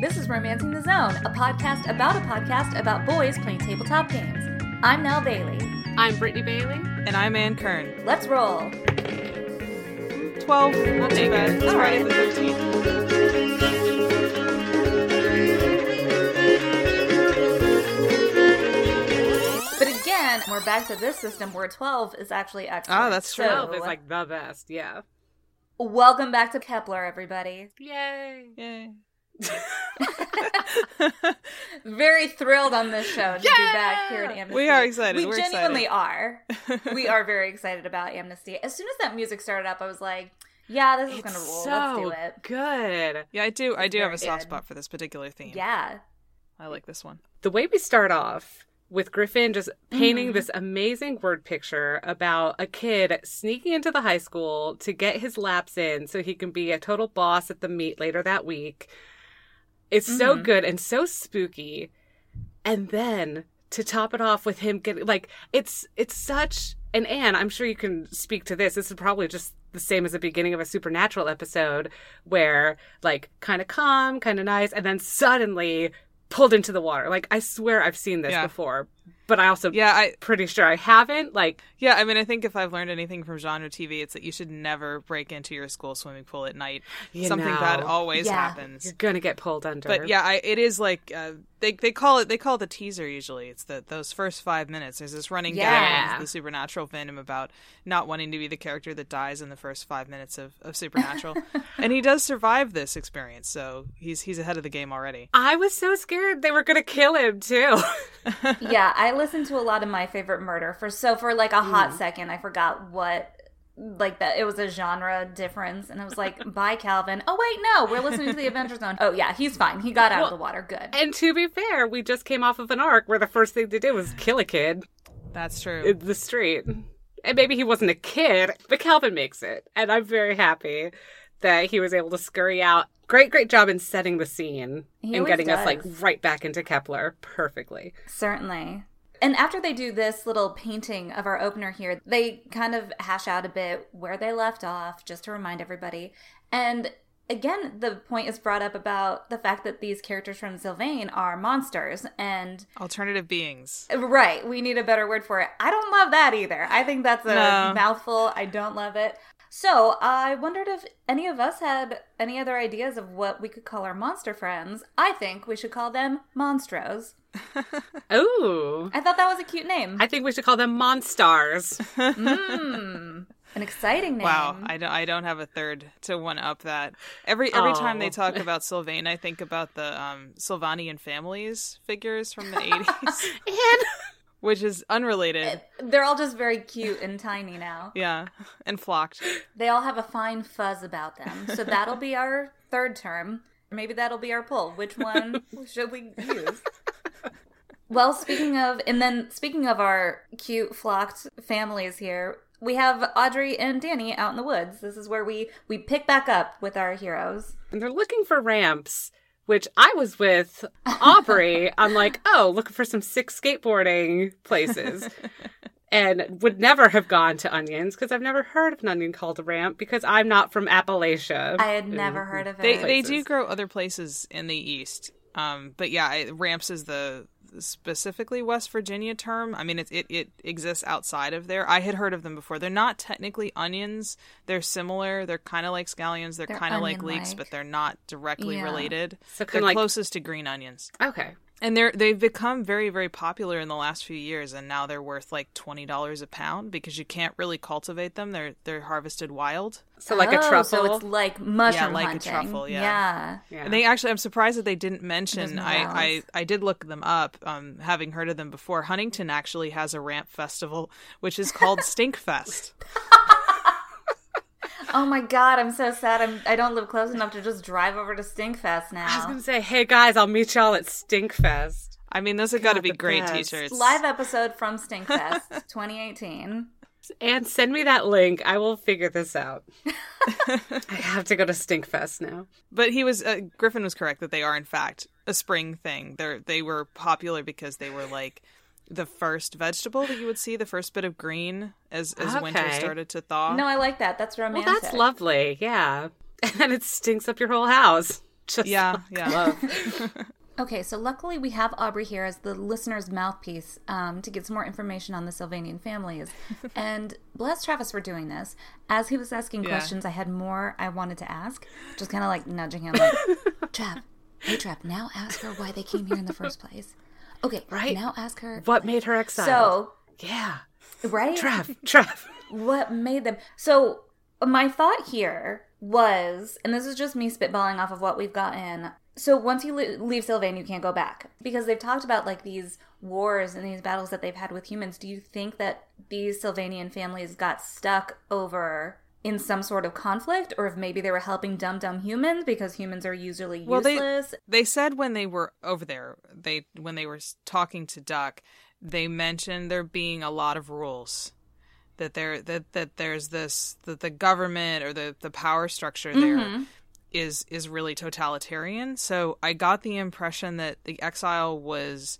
This is Romancing the Zone, a podcast about a podcast about boys playing tabletop games. I'm Nell Bailey. I'm Brittany Bailey. And I'm Ann Kern. Let's roll. 12. Not too bad. It's All Friday right. the 13th. But again, we're back to this system where 12 is actually excellent. Ah, that's true. So, Twelve is like the best. Yeah. welcome back to Kepler, everybody. Yay. Yay. Very thrilled on this show to be back here at Amnesty. We are excited. We We're genuinely excited. are. we are very excited about Amnesty. As soon as that music started up, I was like, yeah, this is It's going to roll. so Let's do it. good. Yeah, I do. I do have a soft good. spot for this particular theme. Yeah. I like this one. The way we start off with Griffin just painting Mhm. this amazing word picture about a kid sneaking into the high school to get his laps in so he can be a total boss at the meet later that week. It's so Mhm. good and so spooky. And then to top it off with him getting like it's it's such and Anne, I'm sure you can speak to this. This is probably just the same as the beginning of a supernatural episode where like kind of calm, kind of nice, and then suddenly pulled into the water. Like I swear I've seen this Yeah. before, but I also Yeah, I pretty sure I haven't. Like yeah, I mean, I think if I've learned anything from genre TV, it's that you should never break into your school swimming pool at night. You Something know. bad always Yeah. happens. you're gonna get pulled under. But yeah, I, it is like uh, they they call it they call it the teaser. Usually, it's the those first five minutes. There's this running Yeah. gag in the supernatural fandom about not wanting to be the character that dies in the first five minutes of, of supernatural, and he does survive this experience. So he's he's ahead of the game already. I was so scared they were gonna kill him too. yeah, I listened to a lot of my favorite murder for so for like a hot Hmm. second I forgot what like that it was a genre difference and it was like bye Calvin. Oh wait, no, we're listening to the Adventure Zone. Oh yeah, he's fine. He got out of the water. Good. and to be fair, we just came off of an arc where the first thing to do was kill a kid That's true. in the street. And maybe he wasn't a kid, but Calvin makes it. And I'm very happy that he was able to scurry out. Great, great job in setting the scene He and always getting us like right back into Kepler perfectly. Certainly. And after they do this little painting of our opener here, they kind of hash out a bit where they left off, just to remind everybody. And again, the point is brought up about the fact that these characters from Sylvain are monsters. And Alternative beings. right, we need a better word for it. I don't love that either. I think that's a No. mouthful. I don't love it. So I wondered if any of us had any other ideas of what we could call our monster friends. I think we should call them monstros. Ooh. I thought that was a cute name. I think we should call them Monstars. Mm, an exciting name. Wow, I don't, I don't have a third to one up that. Every every time Oh. they talk about Sylvain, I think about the um, Sylvanian families figures from the 80s, and which is unrelated. Eh, they're all just very cute and tiny now. Yeah, and flocked. They all have a fine fuzz about them. So that'll be our third term. Maybe that'll be our pull. Which one should we use? Well, speaking of, and then speaking of our cute flocked families here, we have Aubrey and Danny out in the woods. This is where we we pick back up with our heroes. and they're looking for ramps, which I was with Aubrey. I'm like, oh, looking for some sick skateboarding places. and would never have gone to onions because I've never heard of an onion called a ramp because I'm not from Appalachia. I had never heard of it. They they do grow other places in the east, um, but yeah, I, ramps is the specifically West Virginia term. I mean, it, it it exists outside of there. I had heard of them before. They're not technically onions. They're similar. They're kind of like scallions. They're, They're kind of like leeks, but they're not directly Yeah. related. So They're like- closest to green onions. Okay. And they're they've become very very popular in the last few years, and now they're worth like twenty dollars a pound because you can't really cultivate them. They're they're harvested wild. So like a Oh, truffle. So it's like mushroom yeah like a truffle, yeah. yeah. yeah. And they actually, I'm surprised that they didn't mention. I, I. I did look them up, um, having heard of them before. Huntington actually has a ramp festival, which is called Stinkfest. Oh my god, I'm so sad. I'm I don't live close enough to just drive over to Stinkfest now. I was gonna say, hey guys, I'll meet y'all at Stinkfest. I mean, those have got to be great best. t-shirts. Live episode from Stinkfest 2018. And send me that link. I will figure this out. I have to go to Stinkfest now. But he was uh, Griffin was correct that they are in fact a spring thing. They they were popular because they were like the first vegetable that you would see, the first bit of green as as winter started to thaw. No, I like that. That's romantic. Well, that's lovely. Yeah. And it stinks up your whole house. Just Yeah, yeah. love. Okay, so luckily we have Aubrey here as the listener's mouthpiece um, to get some more information on the Sylvanian families. and bless Travis for doing this. As he was asking Yeah. questions, I had more I wanted to ask. Just kind of like nudging him, like, Trav, hey Trav, now ask her why they came here in the first place. Okay, Right. Now ask her. What made her exiled? So, yeah, right? Trev, Trev. what made them so my thought here was and this is just me spitballing off of what we've gotten so once you leave sylvain you can't go back because they've talked about like these wars and these battles that they've had with humans do you think that these sylvanian families got stuck over in some sort of conflict or if maybe they were helping dumb dumb humans because humans are usually Well, they- useless They said when they were over there, they when they were talking to Duck, they mentioned there being a lot of rules. That there that that there's this that the government or the the power structure there is Mm-hmm. is really totalitarian. So I got the impression that the exile was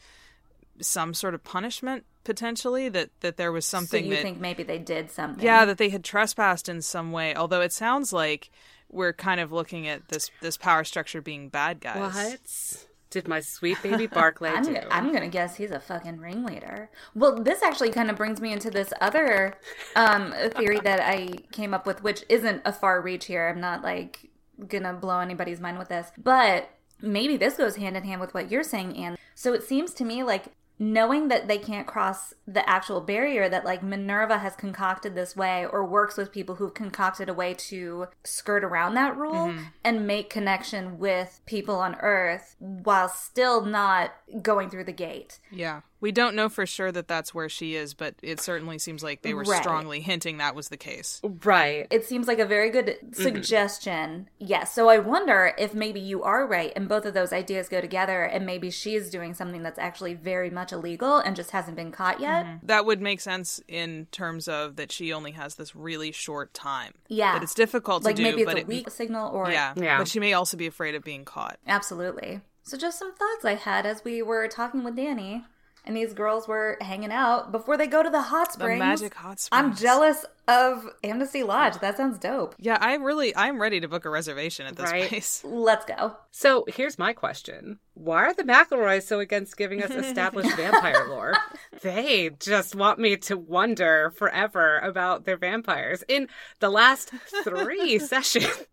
some sort of punishment potentially that that there was so something you that think maybe they did something yeah that they had trespassed in some way although it sounds like we're kind of looking at this this power structure being bad guys What did my sweet baby Barclay I'm, do? I'm gonna guess he's a fucking ringleader. Well, this actually kind of brings me into this other um, theory that I came up with, which isn't a far reach here. I'm not like gonna blow anybody's mind with this, but maybe this goes hand in hand with what you're saying, Anne. So it seems to me like knowing that they can't cross the actual barrier that like Minerva has concocted this way or works with people who've concocted a way to skirt around that rule mm-hmm. and make connection with people on earth while still not going through the gate. yeah we don't know for sure that that's where she is but it certainly seems like they were Right. strongly hinting that was the case right. It seems like a very good mm-hmm. suggestion. Yes. So I wonder if maybe you are right and both of those ideas go together and maybe she's doing something that's actually very much illegal and just hasn't been caught yet. Mm-hmm. that would make sense in terms of that she only has this really short time Yeah. that it's difficult to do. Like do maybe it's but a it, weak signal or yeah Yeah. but she may also be afraid of being caught Absolutely. So just some thoughts I had as we were talking with Danny and these girls were hanging out before they go to the hot springs. the magic hot springs. I'm jealous of Amnesty Lodge. That sounds dope. yeah i really i'm ready to book a reservation at this Right. place Let's go. So here's my question: Why are the McElroys so against giving us established vampire lore? They just want me to wonder forever about their vampires. In the last three sessions,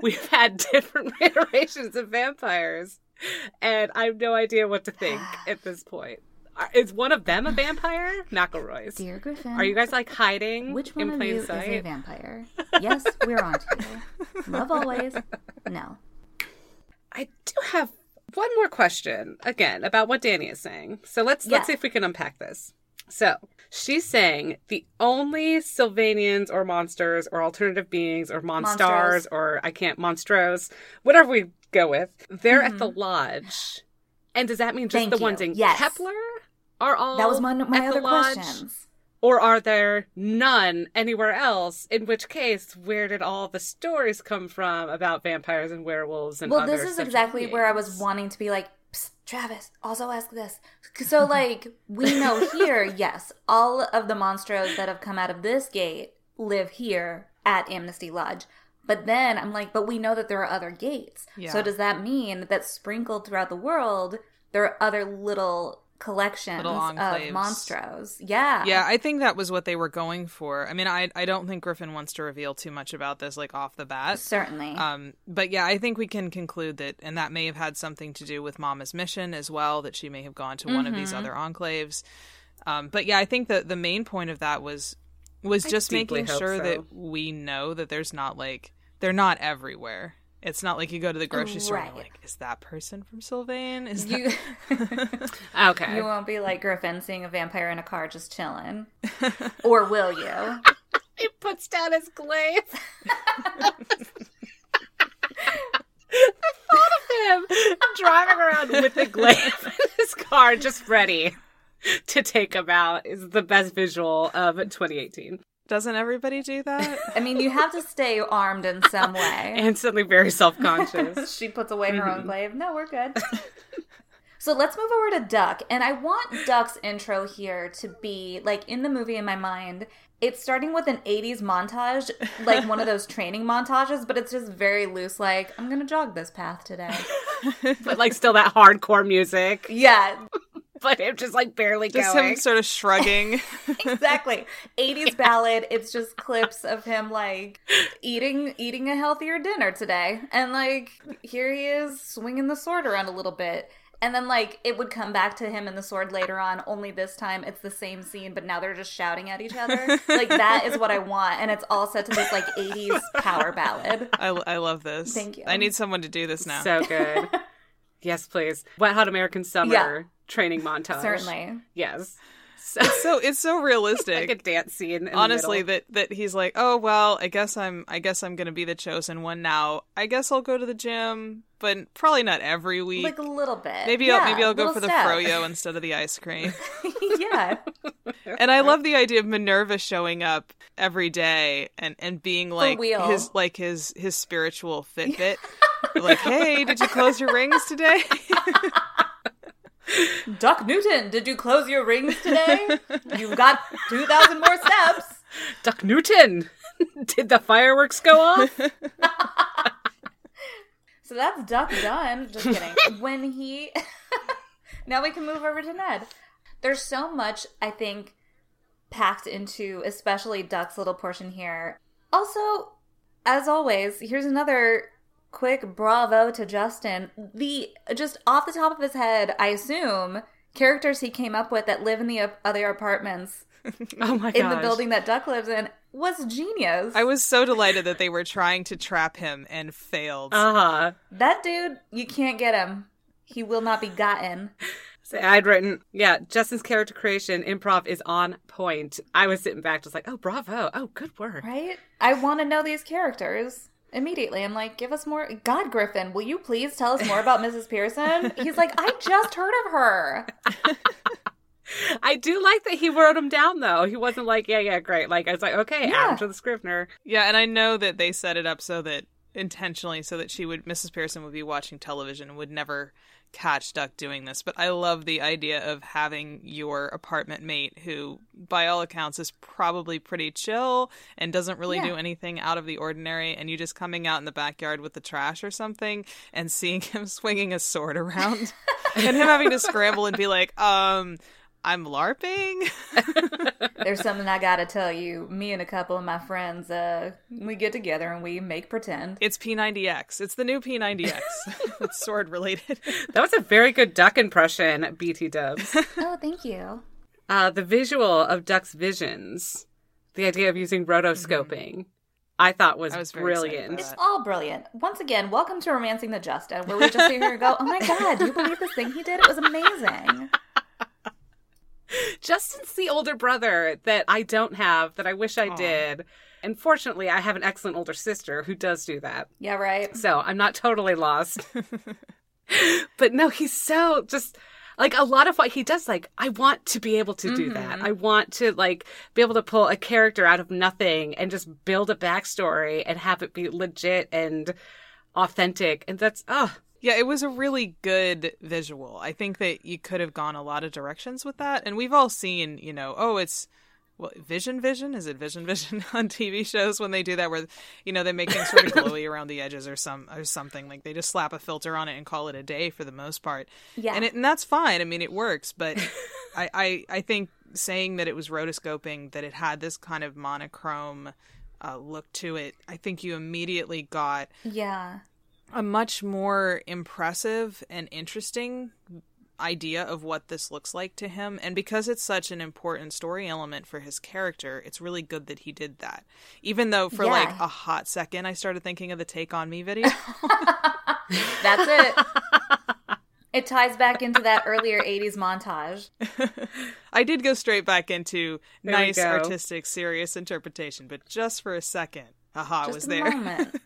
we've had different iterations of vampires, and I have no idea what to think at this point. Is one of them a vampire? McElroys. Dear Griffin. Are you guys like hiding Which one in of you is a vampire? yes, we're on to you. Love always. No. I do have one more question again about what Danny is saying. So let's Yeah. let's see if we can unpack this. So she's saying the only Sylvanians or monsters or alternative beings or monstars Monstros. or I can't monstros, whatever we go with, they're at the lodge. And does that mean just Mm-hmm. Thank the you. ones in Yes. Kepler are all That was one of my at other lodge? questions. Or are there none anywhere else? In which case, where did all the stories come from about vampires and werewolves and Well, other this is such exactly where I was wanting to be like, Travis, also ask this. So, like, we know here, yes, all of the monstros that have come out of this gate live here at Amnesty Lodge. But then I'm like, but we know that there are other gates. Yeah. So does that mean that sprinkled throughout the world, there are other little collections of monstros? Yeah. Yeah, I think that was what they were going for. I mean, I I don't think Griffin wants to reveal too much about this like off the bat. Certainly. Um, but yeah, I think we can conclude that, and that may have had something to do with Mama's mission as well. That she may have gone to one of these other enclaves. Um, but yeah, I think that the main point of that was was just making sure so. that we know that there's not like they're not everywhere. It's not like you go to the grocery store and you're like, is that person from Sylvain? Is that you Okay. you won't be like Griffin seeing a vampire in a car just chilling. or will you? he puts down his glaive. I thought of him driving around with the glaive in his car, just ready to take him out, is the best visual of 2018. Doesn't everybody do that? I mean, you have to stay armed in some way. And suddenly very self conscious. she puts away her own mm-hmm. glaive. No, we're good. So let's move over to Duck. And I want Duck's intro here to be like in the movie in my mind. It's starting with an 80s montage, like one of those training montages, but it's just very loose, like, I'm gonna jog this path today. but like still that hardcore music. Yeah, But him just like barely Just going. him sort of shrugging. exactly. 80s ballad. It's just clips of him like eating eating a healthier dinner today. And like here he is swinging the sword around a little bit. And then like it would come back to him and the sword later on, only this time it's the same scene, but now they're just shouting at each other. Like that is what I want. And it's all set to this like 80s power ballad. I, I love this. Thank you. I need someone to do this now. So good. yes, please. Wet Hot American Summer Yeah. Training montage. Certainly. Yes. So, so it's so realistic. like a dance scene. in honestly middle. that that he's like oh well i guess i'm i guess i'm gonna be the chosen one now i guess i'll go to the gym but probably not every week Like a little bit. maybe Yeah, i'll maybe i'll go little for the step. froyo instead of the ice cream yeah. and i love the idea of minerva showing up every day and and being like his like his his spiritual fitbit like hey did you close your rings today Duck Newton, did you close your rings today? You've got 2,000 more steps. Duck Newton. Did the fireworks go off? So that's Duck done. Just kidding. when he. now we can move over to Ned. There's so much, I think, packed into especially Duck's little portion here. Also, as always, here's another quick bravo to Justin. The just off the top of his head, I assume characters he came up with that live in the other apartments oh my god. in the building that Duck lives in was genius. i was so delighted that they were trying to trap him and failed Uh huh. that dude, you can't get him. He will not be gotten. So I'd written, yeah, Justin's character creation improv is on point. I was sitting back just like, oh, bravo. Oh, good work. Right? I want to know these characters immediately. I'm like, give us more. God, Griffin, will you please tell us more about Mrs. Pearson? He's like, I just heard of her. I do like that he wrote him down though. He wasn't like, yeah, yeah, great. Like I was like, okay, Yeah. add him to the Scrivener. Yeah, and I know that they set it up so that intentionally so that she would Mrs. Pearson would be watching television and would never catch Duck doing this. But I love the idea of having your apartment mate who by all accounts is probably pretty chill and doesn't really Yeah. do anything out of the ordinary and you just coming out in the backyard with the trash or something and seeing him swinging a sword around and him having to scramble and be like, "Um, I'm larping." There's something I gotta tell you. Me and a couple of my friends, uh, we get together and we make pretend. It's P90X. It's the new P90X. it's sword related. That was a very good duck impression, BT Dubs. Oh, thank you. uh, the visual of Duck's visions, the idea of using rotoscoping, I thought was, I was brilliant. It's all brilliant. Once again, welcome to Romancing the Justin, where we just sit here and go, oh my god, do you believe this thing he did? It was amazing. Justin's the older brother that I don't have that I wish I did. And fortunately, I have an excellent older sister who does do that. Yeah, right? So I'm not totally lost. but no, he's so just like a lot of what he does. Like, I want to be able to do that. Mm-hmm. I want to like be able to pull a character out of nothing and just build a backstory and have it be legit and authentic. And that's, oh, Yeah, it was a really good visual. I think that you could have gone a lot of directions with that. And we've all seen, you know, oh, it's what Vision Vision? Is it Vision Vision on TV shows when they do that where you know they make things sort of glowy around the edges or some or something like they just slap a filter on it and call it a day for the most part. Yeah. And it and that's fine. I mean, it works, but I, I I think saying that it was rotoscoping, that it had this kind of monochrome uh, look to it, I think you immediately got Yeah. A much more impressive and interesting idea of what this looks like to him and because it's such an important story element for his character it's really good that he did that even though for Yeah. like a hot second i started thinking of the take on me video That's it. it ties back into that earlier 80s montage. i did go straight back into There nice artistic serious interpretation but just for a second aha Just was a there moment.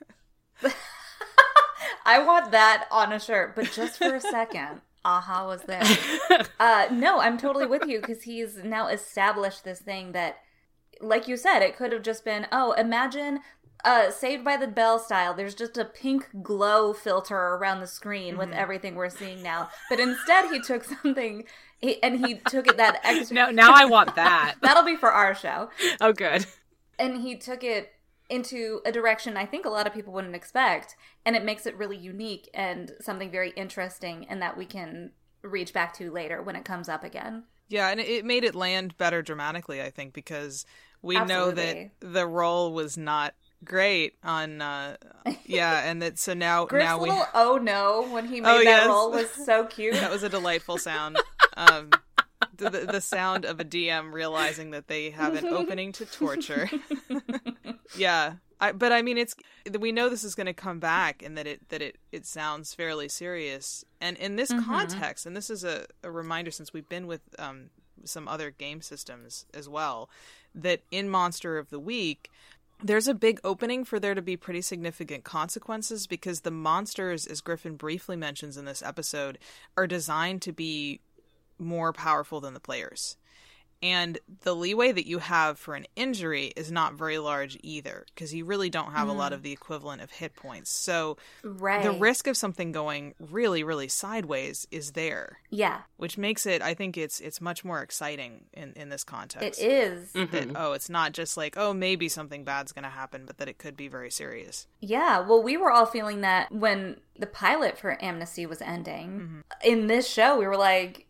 I want that on a shirt, but just for a second. Aha was there. Uh, no, I'm totally with you because he's now established this thing that, like you said, it could have just been, oh, imagine uh, Saved by the Bell style. There's just a pink glow filter around the screen with everything we're seeing now. But instead, he took something he, and he took it that extra. No, now I want that. That'll be for our show. oh, good. And he took it into a direction I think a lot of people wouldn't expect. And it makes it really unique and something very interesting and that we can reach back to later when it comes up again. Yeah, and it made it land better dramatically, I think, because we know that the role was not great on uh yeah, and that so now Griff's now we little oh no when he made Oh, that yes. role was so cute. that was a delightful sound. Um the, the sound of a DM realizing that they have an opening to torture. Yeah. I, but I mean, it's we know this is going to come back, and that it that it it sounds fairly serious. And in this context, and this is a, a reminder since we've been with um, some other game systems as well, that in Monster of the Week, there's a big opening for there to be pretty significant consequences because the monsters, as Griffin briefly mentions in this episode, are designed to be more powerful than the players. And the leeway that you have for an injury is not very large either, because you really don't have a lot of the equivalent of hit points. So right. the risk of something going really, really sideways is there, Yeah, which makes it. I think it's it's much more exciting in in this context. it is. That oh, it's not just like oh maybe something bad's going to happen, but that it could be very serious. Yeah, well, we were all feeling that when the pilot for Amnesty was ending. Mm-hmm. In this show, we were like,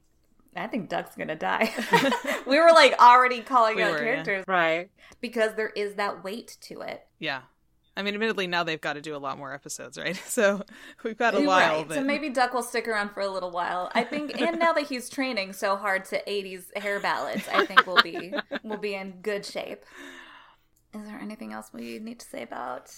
I think Duck's gonna die. we were like already calling We out were, yeah. characters Right. because there is that weight to it. Yeah. I mean, admittedly, now they've got to do a lot more episodes, right? So we've got a while. right. But So maybe Duck will stick around for a little while. I think, and now that he's training so hard to '80s hair ballads, I think we'll be we'll be in good shape. Is there anything else we need to say about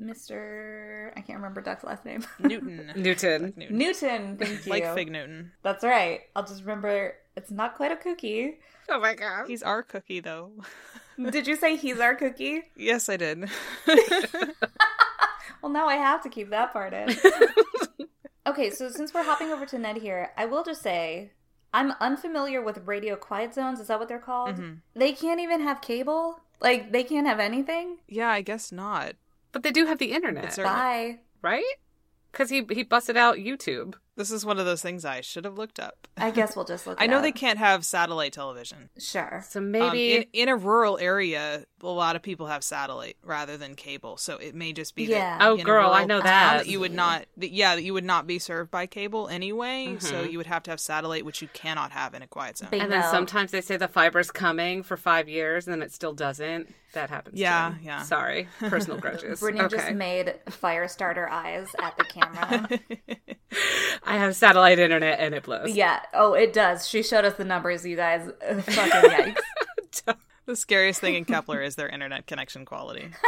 Mr. I can't remember Duck's last name. Newton. Newton. Newton. Newton. Thank you. Like Fig Newton. That's right. I'll just remember it's not quite a cookie. Oh my god. He's our cookie, though. Did you say he's our cookie? yes, I did. Well, now I have to keep that part in. okay, so since we're hopping over to Ned here, I will just say I'm unfamiliar with radio quiet zones. Is that what they're called? Mm-hmm. They can't even have cable. Like they can't have anything. yeah, I guess not. But they do have the internet, It's Bye. right? Because he he busted out YouTube. This is one of those things I should have looked up. I guess we'll just look. I know up. they can't have satellite television. Sure. So Um, maybe in, in a rural area, a lot of people have satellite rather than cable. So it may just be Yeah. that Oh, in a girl, I know town that. you would not. That, yeah, that you would not be served by cable anyway. So Mhm. you would have to have satellite, which you cannot have in a quiet zone. Big- and then sometimes they say the fiber's coming for five years and then it still doesn't. That happens. Yeah, too. yeah. Sorry, personal grudges. Brittany okay. just made fire starter eyes at the camera. I have satellite internet and it blows. yeah. Oh, it does. She showed us the numbers, you guys. Uh, Fucking yikes. The scariest thing in Kepler is their internet connection quality.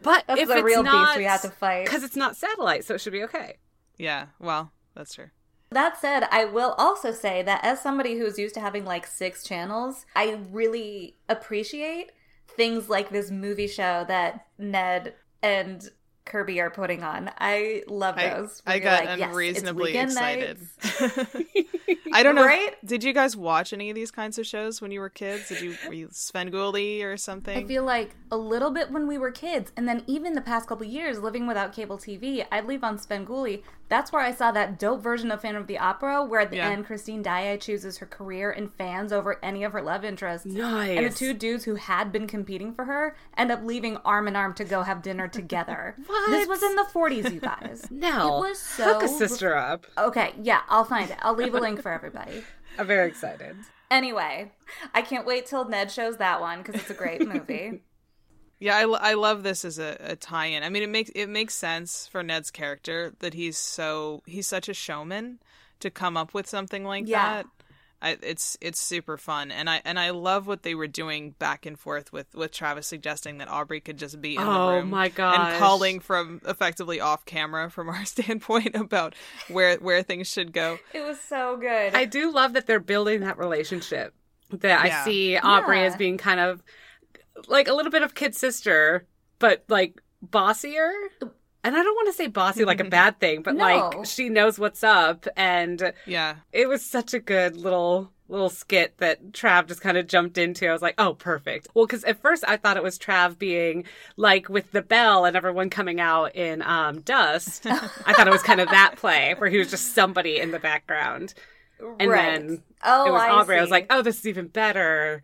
But That's if the it's real beast not, we have to fight. because it's not satellite, so it should be okay. Yeah, well, that's true. That said, I will also say that as somebody who's used to having like six channels, I really appreciate things like this movie show that Ned and Kirby are putting on. I love those. I where you're got like, it's unreasonably weekend excited. I don't know. Right? Did you guys watch any of these kinds of shows when you were kids? Did you were you Svengoolie or something? I feel like a little bit when we were kids, and then even the past couple years living without cable TV, I'd leave on Svengoolie. That's where I saw that dope version of Phantom of the Opera, where at the Yeah. end Christine Daae chooses her career and fans over any of her love interests. Nice. And the two dudes who had been competing for her end up leaving arm in arm to go have dinner together. What? This was in the 40s, you guys. No, It was so hook a sister up. Okay, yeah, I'll find it. I'll leave a link for everybody. I'm very excited. Anyway, I can't wait till Ned shows that one because it's a great movie. Yeah, I, I love this as a, a tie-in. I mean, it makes it makes sense for Ned's character that he's so he's such a showman to come up with something like Yeah. that. I, it's it's super fun, and I and I love what they were doing back and forth with with Travis suggesting that Aubrey could just be in the Oh room my gosh. and calling from effectively off camera from our standpoint about where where things should go. It was so good. I do love that they're building that relationship. That Yeah. I see Aubrey Yeah. as being kind of like a little bit of kid sister, but like bossier. And I don't want to say bossy like a bad thing, but No. like she knows what's up. And Yeah, it was such a good little little skit that Trav just kind of jumped into. I was like, oh, perfect. Well, because at first I thought it was Trav being like with the bell and everyone coming out in um, dust. I thought it was kind of that play where he was just somebody in the background. And right. then oh, it was I Aubrey. I was like, oh, this is even better.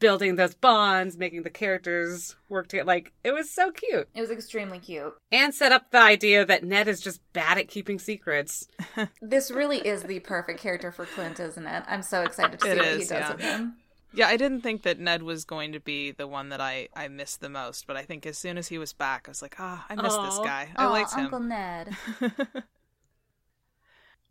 Building those bonds, making the characters work together. Like, it was so cute. it was extremely cute. And set up the idea that Ned is just bad at keeping secrets. This really is the perfect character for Clint, isn't it? I'm so excited to see It what he does yeah. with him. Yeah, I didn't think that Ned was going to be the one that I I missed the most, but I think as soon as he was back, I was like, ah, I miss this guy. I Aw, liked him. Uncle Ned.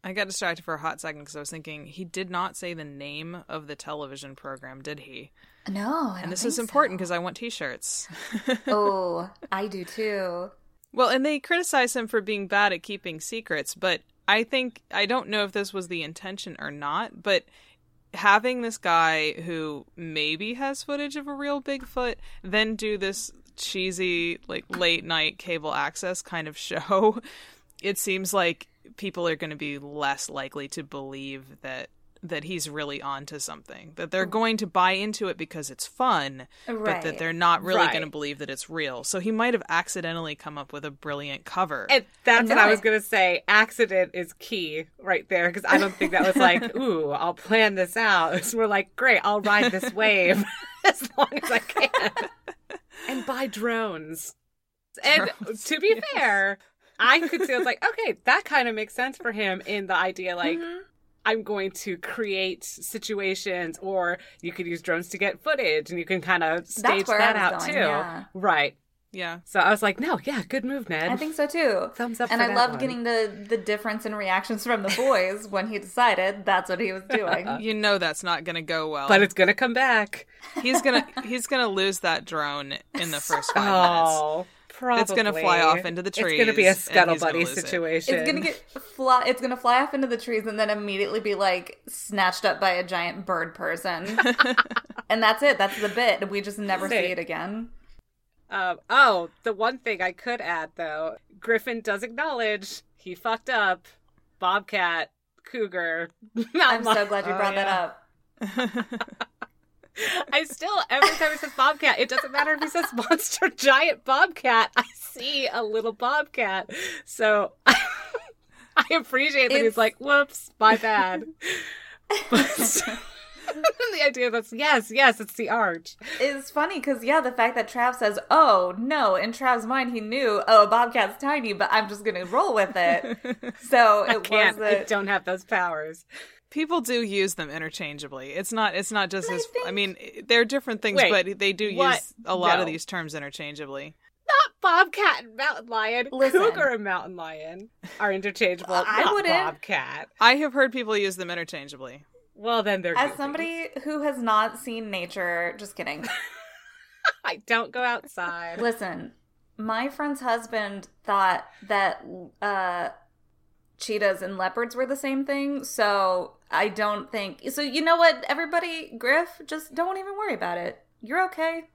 I got distracted for a hot second because I was thinking he did not say the name of the television program, did he? No, And this is important because I want T-shirts. Oh, I do too. Well, and they criticize him for being bad at keeping secrets, but I think I don't know if this was the intention or not, but having this guy who maybe has footage of a real Bigfoot then do this cheesy like late night cable access kind of show, it seems like people are going to be less likely to believe that that he's really onto something. That they're going to buy into it because it's fun, but that they're not really Right. going to believe that it's real. So he might have accidentally come up with a brilliant cover. And that's what I was going to say. Accident is key right there because I don't think that was like, ooh, I'll plan this out. It's more like, great, I'll ride this wave as long as I can and buy drones. And to be yes. fair, I could see, I was like, okay, that kind of makes sense for him in the idea like, Mhm. I'm going to create situations, or you could use drones to get footage and you can kind of stage that out going, too. yeah. Right. yeah. So I was like, no, yeah, good move, Ned. I think so too. Thumbs up And for I that loved one. getting the the difference in reactions from the boys when he decided that's what he was doing. You know that's not going to go well. but it's gonna come back. he's going to he's going to lose that drone in the first 5 minutes. Oh, probably. It's gonna fly off into the trees. It's gonna be a trees, scuttle gonna buddy lose it. situation. It's gonna get fly. It's gonna fly off into the trees and then immediately be like snatched up by a giant bird person, and that's it. That's the bit. We just never see it again. Um, oh, the one thing I could add though, Griffin does acknowledge he fucked up. Bobcat, cougar. I'm so glad you Oh, brought that up. I still every time he says bobcat, it doesn't matter if he says monster giant bobcat. I see a little bobcat, so I appreciate that It's- he's like, "Whoops, my bad." The idea that's yes, yes, it's the arch. It's funny because yeah, the fact that Trav says, "Oh no," in Trav's mind, he knew, "Oh, a bobcat's tiny," but I'm just gonna roll with it. So I it was can't. I don't have those powers. People do use them interchangeably. It's not. It's not just I as. think- I mean, they're different things, Wait, but they do what? use a lot No. of these terms interchangeably. Not bobcat and mountain lion. Listen. Cougar and mountain lion are interchangeable. I not wouldn't. Bobcat. I have heard people use them interchangeably. Well, then they're as goofy. somebody who has not seen nature. Just kidding. I don't go outside. Listen, my friend's husband thought that uh, cheetahs and leopards were the same thing, so I don't think. So you know what, everybody, Griff, just don't even worry about it. You're okay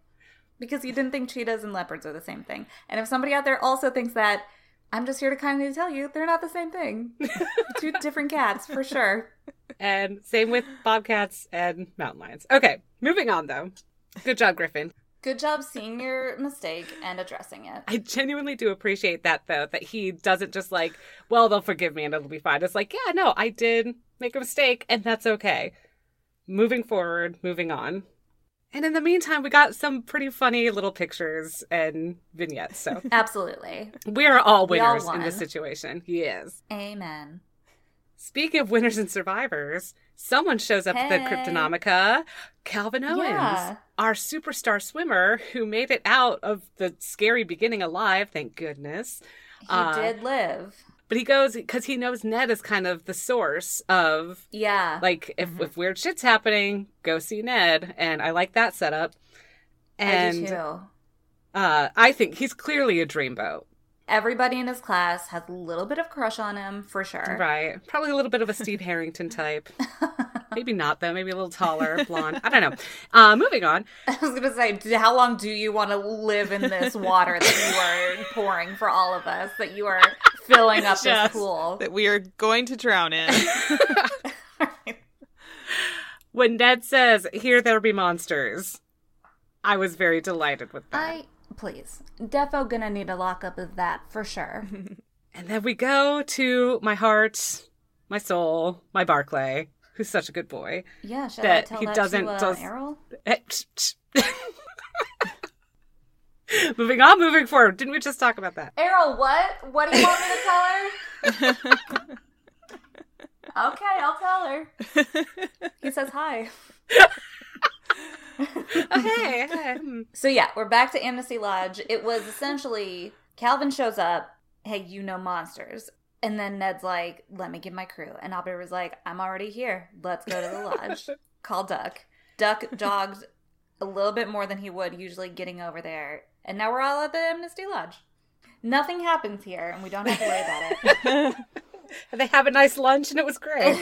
because you didn't think cheetahs and leopards are the same thing. And if somebody out there also thinks that, I'm just here to kindly tell you they're not the same thing. Two different cats for sure. And same with bobcats and mountain lions. Okay, moving on though. Good job, Griffin. Good job seeing your mistake and addressing it. I genuinely do appreciate that though, that he doesn't just like, well, they'll forgive me and it'll be fine. It's like, yeah, no, I did make a mistake and that's okay. Moving forward, moving on. And in the meantime, we got some pretty funny little pictures and vignettes. So Absolutely. we are all We all winners in this situation. Yes. Amen. Speaking of winners and survivors, someone shows up at the Hey. Cryptonomica. Calvin Owens, Yeah. our superstar swimmer who made it out of the scary beginning alive, thank goodness. He Uh, did live. But he goes because he knows Ned is kind of the source of Yeah. like if, Mm-hmm. if weird shit's happening, go see Ned, and I like that setup. I do And too. uh, I think he's clearly a dreamboat, Everybody in his class has a little bit of crush on him for sure. right? Probably a little bit of a Steve Harrington type. Maybe not though. Maybe a little taller, blonde. I don't know. Uh, moving on. I was gonna say, how long do you want to live in this water that you are pouring for all of us? That you are filling up Yes. this pool. That we are going to drown in. when Ned says, "Here there be monsters," I was very delighted with that. I please, defo gonna need a lockup of that for sure. And then we go to my heart, my soul, my Barclay, who's such a good boy. Yeah, That I tell he that doesn't to uh, does- Errol? Eh, moving on, moving forward. Didn't we just talk about that? Errol, what? What do you want me to tell her? okay, I'll tell her. He says hi. Hey. hmm. So yeah, we're back to Amnesty Lodge. It was essentially Calvin shows up, hey, you know monsters. And then Ned's like, let me get my crew. And Aubrey was like, I'm already here. Let's go to the lodge. Call Duck. Duck jogged a little bit more than he would usually getting over there. And now we're all at the Amnesty Lodge. Nothing happens here, and we don't have to worry about it. They have a nice lunch, and it was great.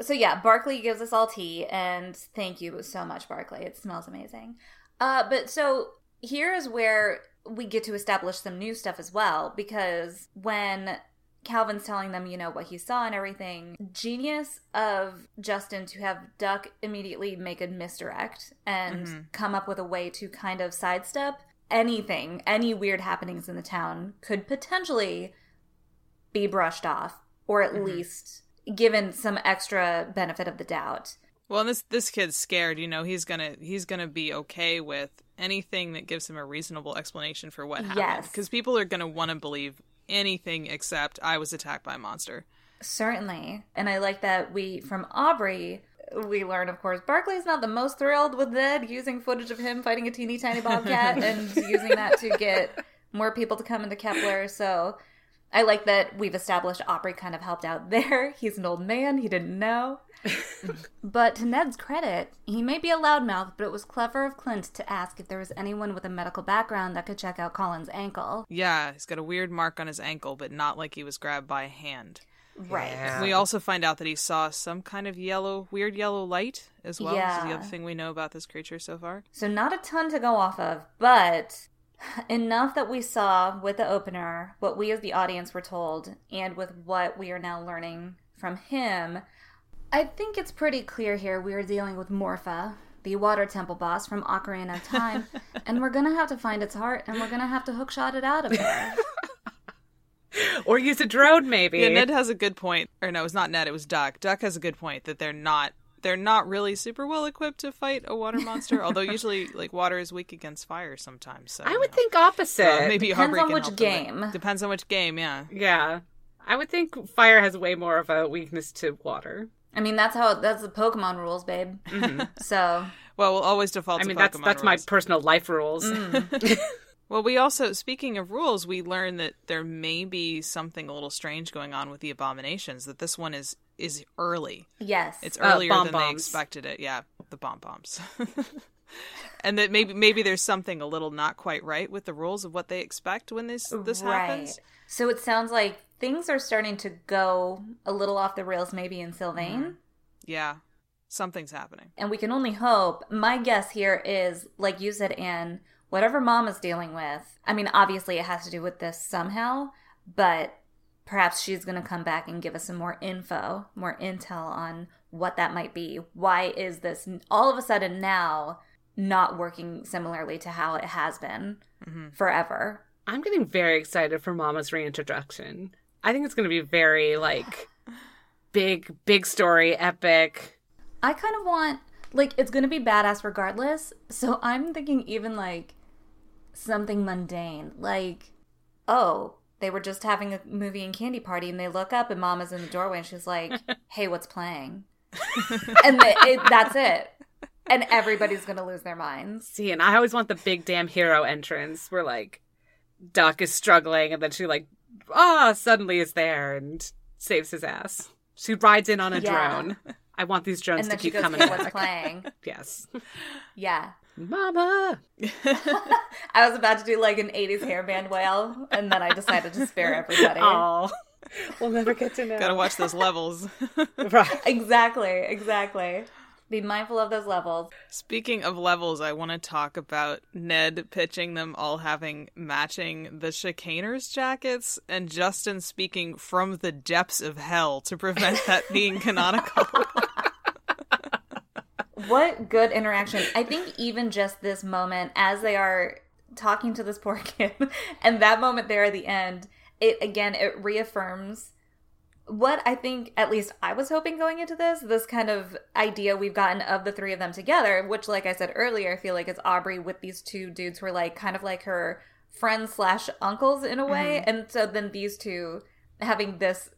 So yeah, Barclay gives us all tea, and thank you so much, Barclay. It smells amazing. Uh, but so here is where we get to establish some new stuff as well, because when Calvin's telling them, you know, what he saw and everything, genius of Justin to have Duck immediately make a misdirect and come up with a way to kind of sidestep anything, any weird happenings in the town could potentially be brushed off or at least given some extra benefit of the doubt. Well, and this this kid's scared. You know, he's gonna he's gonna be okay with anything that gives him a reasonable explanation for what happened. Yes. Because people are gonna want to believe anything except I was attacked by a monster. Certainly. And I like that we, from Aubrey, we learn, of course, Barclay's not the most thrilled with Ned using footage of him fighting a teeny tiny bobcat and using that to get more people to come into Kepler. So I like that we've established Aubrey kind of helped out there. He's an old man, he didn't know. but to Ned's credit, he may be a loudmouth, but it was clever of Clint to ask if there was anyone with a medical background that could check out Colin's ankle. Yeah, he's got a weird mark on his ankle, but not like he was grabbed by a hand. Right. Yeah. We also find out that he saw some kind of yellow, weird yellow light as well. This is the other thing we know about this creature so far. So not a ton to go off of, but enough that we saw with the opener, what we as the audience were told, and with what we are now learning from him. I think it's pretty clear here we are dealing with Morpha, the water temple boss from Ocarina of Time, and we're gonna have to find its heart and we're gonna have to hookshot it out of there. or use a drone, maybe. Yeah, Ned has a good point. Or no, it's not Ned, it was Duck. Duck has a good point that they're not they're not really super well equipped to fight a water monster, although usually like water is weak against fire sometimes. So I you would know. think opposite. Uh, maybe Depends Aubrey on which help them game. Depends on which game, yeah. Yeah. I would think fire has way more of a weakness to water. I mean, that's how that's the Pokemon rules, babe. So Well, we'll always default I to mean, Pokemon that's that's my personal life rules. Well, we also, speaking of rules, we learn that there may be something a little strange going on with the abominations. That this one is is early. yes, It's Uh, earlier bomb than they expected it. Yeah, the bomb bombs. and that maybe maybe there's something a little not quite right with the rules of what they expect when this this happens. So it sounds like things are starting to go a little off the rails, maybe in Sylvain. Mm-hmm. Yeah, something's happening. And we can only hope. My guess here is, like you said, Anne, whatever mom is dealing with, I mean, obviously it has to do with this somehow, but perhaps she's going to come back and give us some more info, more intel on what that might be. Why is this all of a sudden now not working similarly to how it has been mm-hmm. forever? I'm getting very excited for Mama's reintroduction. I think it's going to be very like big, big story, epic. I kind of want like it's gonna be badass regardless. So I'm thinking even like something mundane, like oh, they were just having a movie and candy party, and they look up and Mama's in the doorway, and she's like, "Hey, what's playing?" and they, it, that's it. And everybody's gonna lose their minds. See, and I always want the big damn hero entrance where like Duck is struggling and then she like ah suddenly is there and saves his ass. She rides in on a Yeah. drone. I want these drones to keep goes, coming "Hey, what's back. playing?" Yes. Yeah. Mama. I was about to do like an '80s hairband wail, and then I decided to spare everybody. Oh. We'll never get to know. Gotta watch those levels. Right. Exactly. Exactly. Be mindful of those levels. Speaking of levels, I want to talk about Ned pitching them all having matching the chicaners jackets and Justin speaking from the depths of hell to prevent that being canonical. What good interaction. I think even just this moment as they are talking to this poor kid and that moment there at the end, it again it reaffirms what I think at least I was hoping going into this, this kind of idea we've gotten of the three of them together, which like I said earlier, I feel like it's Aubrey with these two dudes who are like kind of like her friends slash uncles in a way. Mm-hmm. And so then these two having this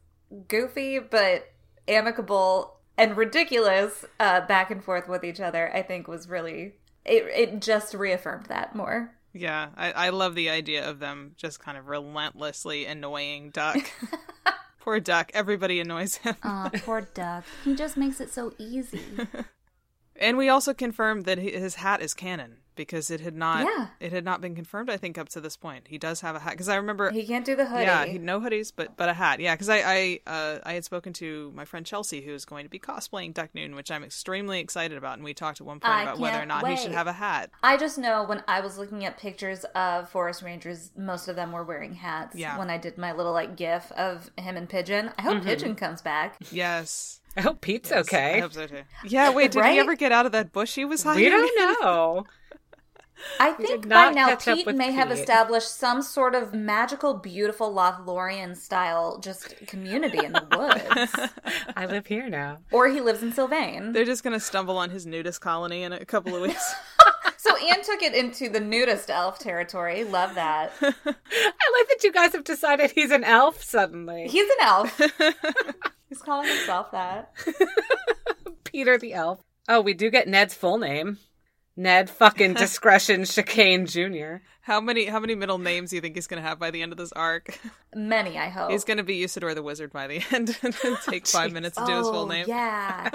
goofy but amicable and ridiculous uh, back and forth with each other, I think was really it. It just reaffirmed that more. Yeah, I, I love the idea of them just kind of relentlessly annoying Duck. Poor Duck. Everybody annoys him. Aw, poor Duck. He just makes it so easy. And we also confirmed that his hat is canon because it had not Yeah. it had not been confirmed I think up to this point. He does have a hat because I remember He can't do the hoodie. Yeah, he, no hoodies, but but a hat. Yeah, because I I uh, I had spoken to my friend Chelsea, who's going to be cosplaying Duck Newton, which I'm extremely excited about, and we talked at one point I about whether or can't not he should have a hat. I just know when I was looking at pictures of forest rangers, most of them were wearing hats. Yeah. When I did my little like gif of him and Pigeon, I hope Pigeon comes back. Yes, I hope Pete's I okay. hope so too. Yeah, wait, did Right? he ever get out of that bush he was hiding? We don't know. I think by now catch up Pete may have established some sort of magical, beautiful Lothlorien style just community in the woods, I live here now. or he lives in Sylvain. They're just gonna stumble on his nudist colony in a couple of weeks. So Anne took it into the nudist elf territory. Love that. I like that you guys have decided he's an elf suddenly. He's an elf. He's calling himself that. Peter the elf. Oh, we do get Ned's full name. Ned fucking discretion chicane Jr. how many how many middle names do you think he's gonna have by the end of this arc? Many, I hope. He's gonna be Usador the Wizard by the end and take five minutes to do his full Oh, name. Yeah.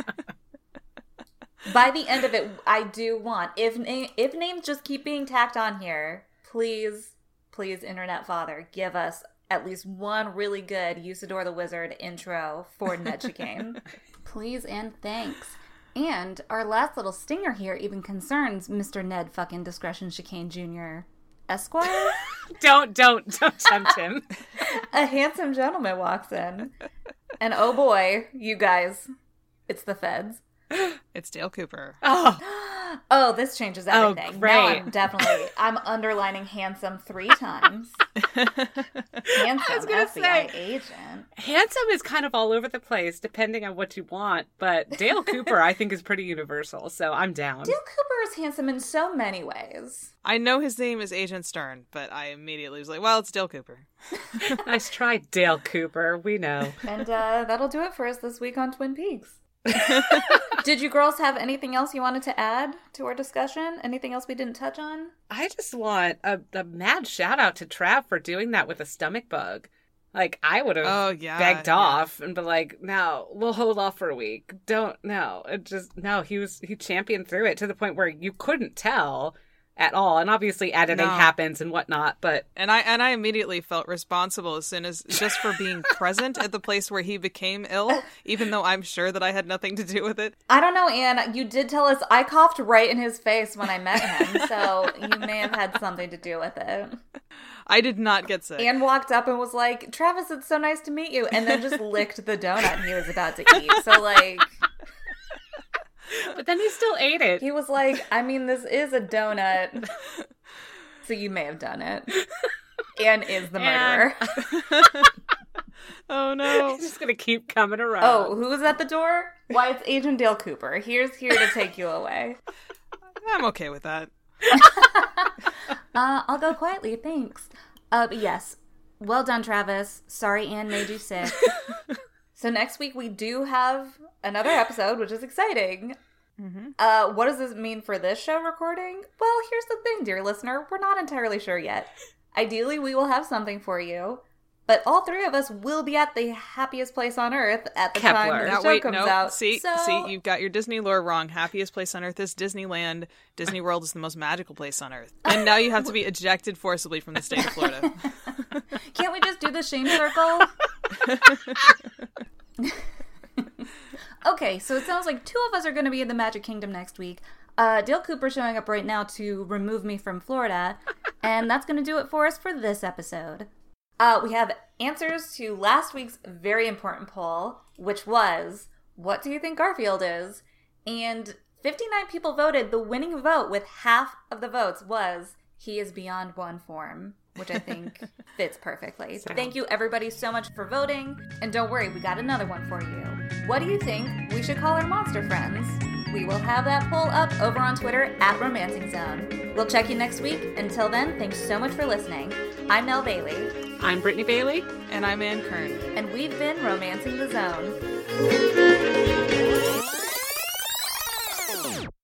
By the end of it, I do want if na- if names just keep being tacked on here, please, please, Internet Father, give us at least one really good Usador the Wizard intro for Ned Chicane. please and thanks. And our last little stinger here even concerns Mr. Ned fucking Discretion Chicane Jr. Esquire. Don't, don't, don't tempt him. A handsome gentleman walks in, and oh boy, you guys, it's the feds. It's Dale Cooper. Oh, Oh, this changes Oh, everything. great. Now I'm definitely I'm underlining handsome three times. handsome gonna FBI say- agent. handsome is kind of all over the place depending on what you want, but Dale Cooper I think is pretty universal, so I'm down. Dale Cooper is handsome in so many ways. I know his name is Agent Stern, but I immediately was like, well, it's Dale Cooper. nice try, Dale Cooper. We know. And uh, that'll do it for us this week on Twin Peaks. Did you girls have anything else you wanted to add to our discussion? Anything else we didn't touch on? I just want a, a mad shout out to Trav for doing that with a stomach bug. Like I would have Oh, yeah, begged yeah. off and been like, "No, we'll hold off for a week. Don't no." It just no. He was he championed through it to the point where you couldn't tell at all. And obviously, editing No. happens and whatnot. But And I and I immediately felt responsible as soon as just for being present at the place where he became ill, even though I'm sure that I had nothing to do with it. I don't know, Anne. You did tell us I coughed right in his face when I met him, so you may have had something to do with it. I did not get sick. Anne walked up and was like, Travis, it's so nice to meet you. And then just licked the donut he was about to eat. So, like, but then he still ate it. he was like, I mean, this is a donut. So you may have done it. Anne is the murderer. oh no. He's just gonna keep coming around. Oh, who's at the door? Why, it's Agent Dale Cooper. Here's here to take you away. I'm okay with that. Uh, I'll go quietly, thanks. Uh, yes, well done, Travis. Sorry Anne made you sick. so next week we do have another episode, which is exciting. Uh, what does this mean for this show recording? Well, here's the thing, dear listener, we're not entirely sure yet. Ideally, we will have something for you, but all three of us will be at the happiest place on earth at the time Kepler. that the Now show wait, comes no. out. See, So- see, you've got your Disney lore wrong. Happiest place on earth is Disneyland. Disney World is the most magical place on earth. And now you have to be ejected forcibly from the state of Florida. Can't we just do the shame circle? okay, so it sounds like two of us are going to be in the Magic Kingdom next week. Uh, Dale Cooper showing up right now to remove me from Florida, and that's going to do it for us for this episode. Uh, we have answers to last week's very important poll, which was, "What do you think Garfield is?" And 59 people voted. The winning vote with half of the votes was he is beyond one form, which I think fits perfectly. So- Thank you everybody so much for voting. And don't worry, we got another one for you. What do you think we should call our monster friends? We will have that poll up over on Twitter at Romancing Zone. We'll check you next week. Until then, thanks so much for listening. I'm Mel Bailey, I'm Brittany Bailey. And I'm Ann Kern. and we've been Romancing the Zone.